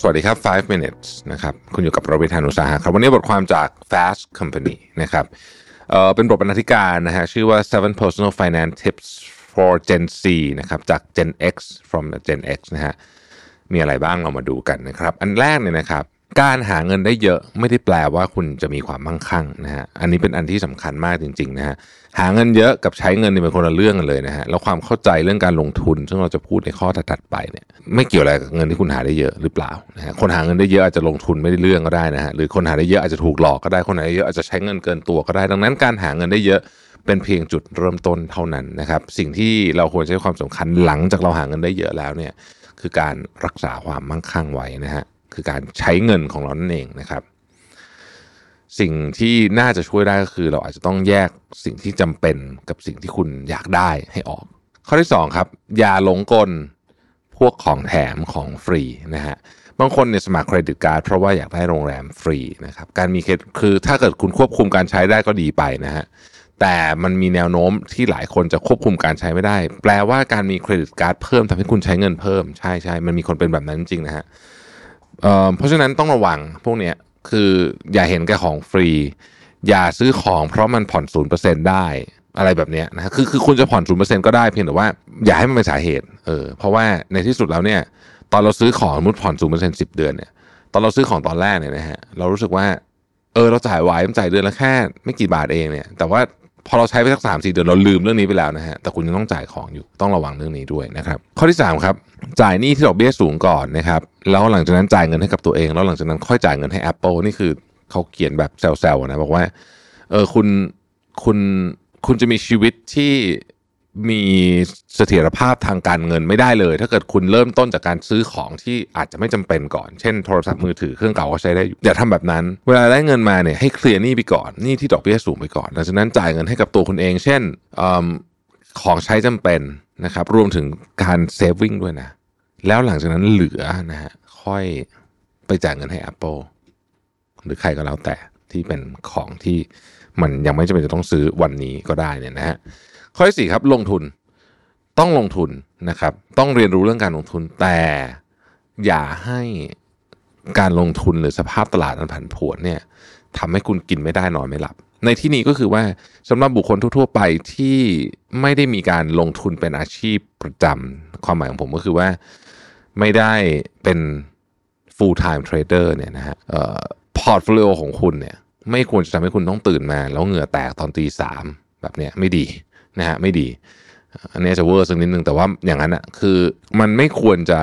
สวัสดีครับ 5 minutes นะครับ คุณอยู่กับรวิทานุสาหะครับ วันนี้บทความจาก Fast Company นะครับเอ่อเป็นบทบรรณาธิการนะฮะ ชื่อว่า seven personal finance tips for Gen Z นะครับ จาก Gen X from Gen X นะฮะ มีอะไรบ้างเรามาดูกันนะครับ อันแรกเนี่ยนะครับ การหาเงินได้เยอะไม่ได้แปลว่าคุณจะมีความมั่งคั่งนะฮะอันนี้เป็นอันที่สำคัญมากจริงๆนะฮะหาเงินเยอะกับใช้เงินเนี่ยเป็นคนละเรื่องกันเลยนะฮะแล้วความเข้าใจเรื่องการลงทุน ซึ่งเราจะพูดในข้อถัดไปเนี่ยไม่เกี่ยวอะไรกับเงินที่คุณหาได้เยอะหรือเปล่านะฮะคนหาเงินได้เยอะอาจจะลงทุนไม่ได้เรื่องก็ได้นะฮะหรือคนหาได้เยอะอาจจะถูกหลอกก็ได้คนหาได้เยอะอาจจะใช้เงินเกินตัวก็ได้ ดังนั้นการหาเงินได้เยอะเป็นเพียงจุดเริ่มต้นเท่านั้นนะครับสิ่งที่เราควรให้ความสำคัญหลังจากเราหาเงินได้เยอะแล้วเนี่ยคือการรักษาความมั่งคั่งไว้นะฮะ คือการใช้เงินของเรานั่นเองนะครับ สิ่งที่น่าจะช่วยได้ก็คือเราอาจจะต้องแยกสิ่งที่จำเป็นกับสิ่งที่คุณอยากได้ให้ออก ข้อที่2ครับอย่าหลงกลพวกของแถมของฟรีนะฮะบางคนเนี่ยสมัคร credit card เพราะว่าอยากได้โรงแรมฟรีนะครับการมีเครดิตคือถ้าเกิดคุณควบคุมการใช้ได้ก็ดีไปนะฮะแต่มันมีแนวโน้มที่หลายคนจะควบคุมการใช้ไม่ได้ แปลว่าการมี credit card เพิ่มทำให้คุณใช้เงินเพิ่มใช่ใช่มันมีคนเป็นแบบนั้นจริงนะฮะ เพราะฉะนั้นต้องระวังพวกเนี้ยคืออย่าเห็นแก่ของฟรี อย่าซื้อของเพราะมันผ่อนศูนย์เปอร์เซ็นต์ได้อะไรแบบเนี้ยนะคือคือคุณจะผ่อนศูนย์เปอร์เซ็นก็ได้เพียงแต่ว่า อย่าให้มันเป็นสาเหตุเออเพราะว่าในที่สุดแล้วเนี่ยตอนเราซื้อของมมติผ่อนศูนย์เปอร์เซ็นสิบเดือนเนี่ยตอนเราซื้อของตอนแรกเนี่ยนะฮะเรารู้สึกว่าเออเราจ่ายไหวมันจ่ายเดือนละแค่ไม่กี่บาทเองเนี่ยแต่ว่า พอเราใช้ไปสักสามสี่เดือนเราลืมเรื่องนี้ไปแล้วนะฮะแต่คุณยังต้องจ่ายของอยู่ต้องระวังเรื่องนี้ด้วยนะครับข้อที่สามครับจ่ายหนี้ที่ดอกเบี้ยสูงก่อนนะครับแล้วหลังจากนั้นจ่ายเงินให้กับตัวเอง แล้วหลังจากนั้นค่อยจ่ายเงินให้ Apple นี่คือเขาเขียนแบบแซวๆนะบอกว่าเออคุณคุณคุณจะมีชีวิตที่ มีเสถียรภาพทางการเงินไม่ได้เลย ถ้าเกิดคุณเริ่มต้นจากการซื้อของที่อาจจะไม่จำเป็นก่อน เช่นโทรศัพท์มือถือเครื่องเก่าก็ใช้ได้อยู่อย่าทำแบบนั้น เวลาได้เงินมาเนี่ยให้เคลียร์หนี้ไปก่อนหนี้ที่ดอกเบี้ยสูงไปก่อนหลังจากนั้นจ่ายเงินให้กับตัวคุณเอง เช่นอของใช้จำเป็นนะครับ รวมถึงการเซฟวิ่งด้วยนะ แล้วหลังจากนั้นเหลือนะฮะค่อยไปจ่ายเงินให้ Apple หรือใครก็แล้วแต่ที่เป็นของที่มันยังไม่จำเป็นจะต้องซื้อวันนี้ก็ได้เนี่ยนะฮะ ข้อที่สี่ครับลงทุนต้องลงทุนนะครับ ต้องเรียนรู้เรื่องการลงทุน แต่อย่าให้การลงทุนหรือสภาพตลาดมันผันผวนเนี่ยทำให้คุณกินไม่ได้นอนไม่หลับ ในที่นี้ก็คือว่าสำหรับบุคคลทั่ว ๆ ไปที่ไม่ได้มีการลงทุนเป็นอาชีพประจำความหมายของผมก็คือว่าไม่ได้เป็น full time trader เนี่ยนะฮะ portfolio ของคุณเนี่ยไม่ควรจะทำให้คุณต้องตื่นมา แล้วเหงื่อแตกตอนตีสามแบบเนี้ยไม่ดี นะฮะไม่ดี อันนี้จะเวอร์สักนิดนึงแต่ว่าอย่างนั้นอะคือมันไม่ควรจะ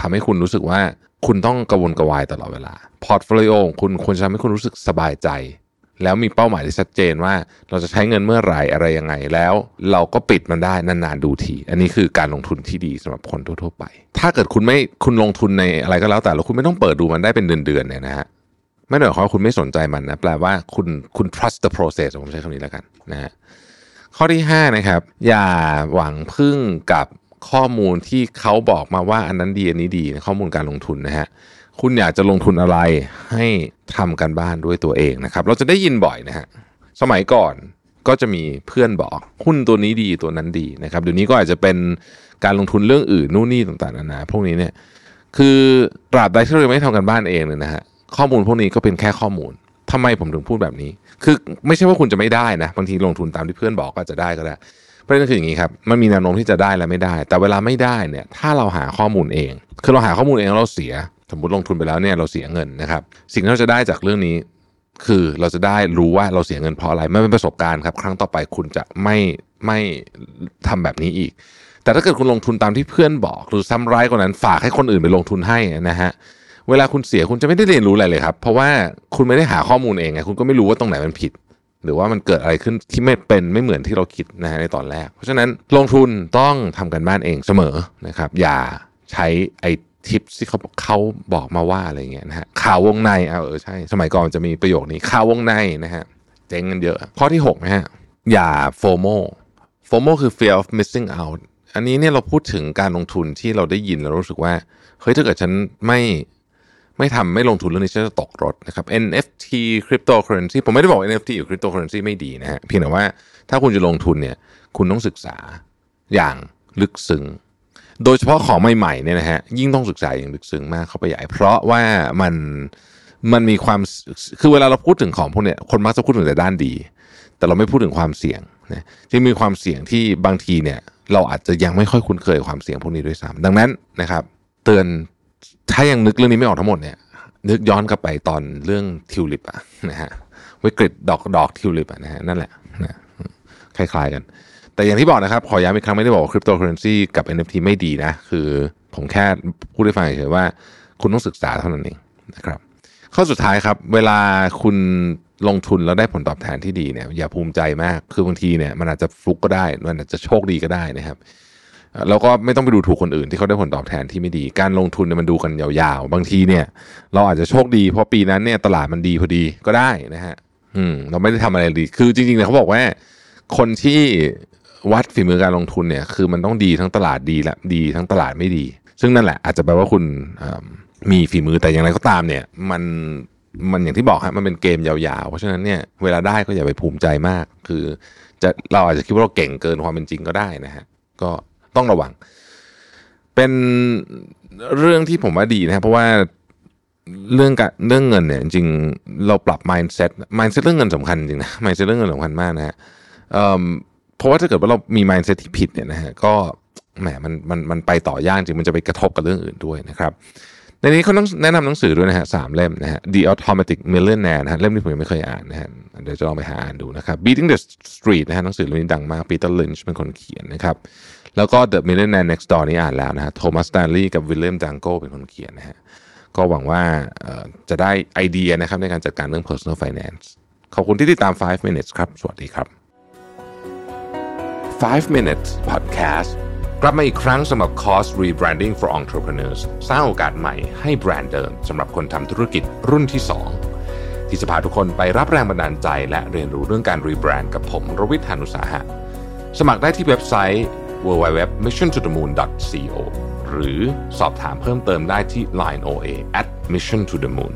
ทำให้คุณรู้สึกว่าคุณต้องกระวนกระวายตลอดเวลา portfolio ของคุณควรจะทำให้คุณรู้สึกสบายใจ แล้วมีเป้าหมายที่ชัดเจนว่า เราจะใช้เงินเมื่อไหร่อะไรยังไง แล้วเราก็ปิดมันได้นานๆดูที อันนี้คือการลงทุนที่ดีสำหรับคนทั่วๆไป ถ้าเกิดคุณไม่คุณลงทุนในอะไรก็แล้วแต่แล้วคุณไม่ต้องเปิดดูมันได้เป็นเดือนๆเนี่ยนะฮะไม่ได้หมายความว่าคุณไม่สนใจมันนะแปลว่าคุณคุณ trust the process ผมใช้คำนี้แล้วกันนะฮะ ข้อที่5นะครับอย่าหวังพึ่งกับข้อมูลที่เขาบอกมาว่าอันนั้นดีอันนี้ดีข้อมูลการลงทุนนะฮะคุณอยากจะลงทุนอะไรให้ทำกันบ้านด้วยตัวเองนะครับ เราจะได้ยินบ่อยนะฮะสมัยก่อนก็จะมีเพื่อนบอกหุ้นตัวนี้ดีตัวนั้นดีนะครับเดี๋ยวนี้ก็อาจจะเป็นการลงทุนเรื่องอื่นนู่นนี่ต่างๆนานาพวกนี้เนี่ยคือตราบใดที่เราไม่ทำกันบ้านเองเลยนะฮะข้อมูลพวกนี้ก็เป็นแค่ข้อมูล ทำไมผมถึงพูดแบบนี้ คือไม่ใช่ว่าคุณจะไม่ได้นะ บางทีลงทุนตามที่เพื่อนบอกก็จะได้ก็ได้ประเด็นคืออย่างนี้ครับ มันมีแนวโน้มที่จะได้และไม่ได้ แต่เวลาไม่ได้เนี่ย ถ้าเราหาข้อมูลเอง คือเราหาข้อมูลเองเราเสีย สมมติลงทุนไปแล้วเนี่ยเราเสียเงินนะครับ สิ่งที่เราจะได้จากเรื่องนี้ คือเราจะได้รู้ว่าเราเสียเงินเพราะอะไรไม่เป็นประสบการณ์ครับ ครั้งต่อไปคุณจะไม่ไม่ทำแบบนี้อีก แต่ถ้าเกิดคุณลงทุนตามที่เพื่อนบอก หรือซ้ำร้ายกว่านั้นฝากให้คนอื่นไปลงทุนให้นะฮะ เวลาคุณเสียคุณจะไม่ได้เรียนรู้อะไรเลยครับ เพราะว่าคุณไม่ได้หาข้อมูลเองไงคุณก็ไม่รู้ว่าตรงไหนมันผิด หรือว่ามันเกิดอะไรขึ้นที่ไม่เป็นไม่เหมือนที่เราคิดนะฮะในตอนแรก เพราะฉะนั้นลงทุนต้องทำกันบ้านเองเสมอนะครับ อย่าใช้ไอ้ทิปที่เขาเขาบอกมาว่าอะไรเงี้ยนะฮะข่าววงในเอาเออใช่ สมัยก่อนจะมีประโยคนี้ข่าววงในนะฮะเจ๊งกันเยอะ ข้อที่6นะฮะอย่าโฟโมโฟโมคือ fear of missing out อันนี้เนี่ยเราพูดถึงการลงทุนที่เราได้ยินแล้วรู้สึกว่าเฮ้ยถ้าเกิดฉันไม่ ไม่ทำไม่ลงทุนเรื่องนี้ฉันจะตกรถนะครับ NFT cryptocurrency ผมไม่ได้บอก NFT หรือ cryptocurrency ไม่ดีนะฮะเพียงแต่ว่าถ้าคุณจะลงทุนเนี่ยคุณต้องศึกษาอย่างลึกซึ้งโดยเฉพาะของใหม่ๆเนี่ยนะฮะยิ่งต้องศึกษาอย่างลึกซึ้งมากเข้าไปใหญ่ เพราะว่ามันมันมีความคือเวลาเราพูดถึงของพวกเนี้ยคนมักจะพูดถึงแต่ด้านดี แต่เราไม่พูดถึงความเสี่ยงนะที่มีความเสี่ยงที่บางทีเนี่ยเราอาจจะยังไม่ค่อยคุ้นเคยความเสี่ยงพวกนี้ด้วยซ้ำดังนั้นนะครับ เตือน ถ้ายังนึกเรื่องนี้ไม่ออกทั้งหมดเนี่ย นึกย้อนกลับไปตอนเรื่องทิวลิปอะนะฮะวิกฤตดอกดอกทิวลิปอะนะฮะนั่นแหละนะคล้ายๆกัน แต่อย่างที่บอกนะครับ ขอย้ำอีกครั้งไม่ได้บอกคริปโตเคอเรนซีกับ NFT ไม่ดีนะ คือผมแค่พูดให้ฟังเฉยๆว่า คุณต้องศึกษาเท่านั้นเองนะครับ ข้อสุดท้ายครับ เวลาคุณลงทุนแล้วได้ผลตอบแทนที่ดีเนี่ยอย่าภูมิใจมากคือบางทีเนี่ยมันอาจจะฟลุกก็ได้ มันอาจจะโชคดีก็ได้นะครับ แล้วก็ไม่ต้องไปดูถูกคนอื่นที่เขาได้ผลตอบแทนที่ไม่ดี การลงทุนเนี่ยมันดูกันยาวๆ บางทีเนี่ยเราอาจจะโชคดี เพราะปีนั้นเนี่ยตลาดมันดีพอดีก็ได้นะฮะอืมเราไม่ได้ทำอะไรดี คือจริงๆเนี่ยเขาบอกว่า คนที่วัดฝีมือการลงทุนเนี่ยคือมันต้องดีทั้งตลาดดีและดีทั้งตลาดไม่ดี ซึ่งนั่นแหละอาจจะแปลว่าคุณมีฝีมือแต่อย่างไรก็ตามเนี่ยมันมันอย่างที่บอกฮะมันเป็นเกมยาวๆ เพราะฉะนั้นเนี่ยเวลาได้ก็อย่าไปภูมิใจมาก คือจะเราอาจจะคิดว่าเราเก่งเกินความเป็นจริงก็ได้นะฮะก็ ต้องระวัง เป็นเรื่องที่ผมว่าดีนะเพราะว่าเรื่องการเรื่องเงินเนี่ยจริงเราปรับ mindset mindset เรื่องเงินสำคัญจริงนะ mindset เรื่องเงินสำคัญมากนะฮะเพราะว่าถ้าเกิดว่าเรามี mindset ที่ผิดเนี่ยนะฮะก็แหมมันมันมันไปต่อยากจริงมันจะไปกระทบกับเรื่องอื่นด้วยนะครับในนี้เขาต้องแนะนำหนังสือด้วยนะฮะสามเล่มนะฮะ The Automatic Millionaire นะฮะเล่มนี้ผมยังไม่เคยอ่านนะฮะเดี๋ยวจะลองไปหาอ่านดูนะครับ Beating the Street นะฮะหนังสือเล่มนี้ดังมากปีเตอร์ลินช์เป็นคนเขียนนะครับ แล้วก็ The Millionaire Next Door นี่อ่านแล้วนะฮะโทมัสสแตนลีย์กับวิลเลียมแดนโกเป็นคนเขียนนะฮะก็หวังว่าจะได้ไอเดียนะครับในการจัดการเรื่อง personal finance ขอบคุณที่ติดตาม 5 minutes ครับ สวัสดีครับ 5 minutes podcast กลับมาอีกครั้งสำหรับ Course Rebranding for Entrepreneurs สร้างโอกาสใหม่ให้แบรนด์เดิมสำหรับคนทำธุรกิจรุ่นที่ 2 ที่จะพาทุกคนไปรับแรงบันดาลใจ และเรียนรู้เรื่องการ rebrand กับผมรวิศ หาญอุตสาหะ สมัครได้ที่เว็บไซต์ www.missiontothemoon.co หรือสอบถามเพิ่มเติมได้ที่ line oa at mission to the moon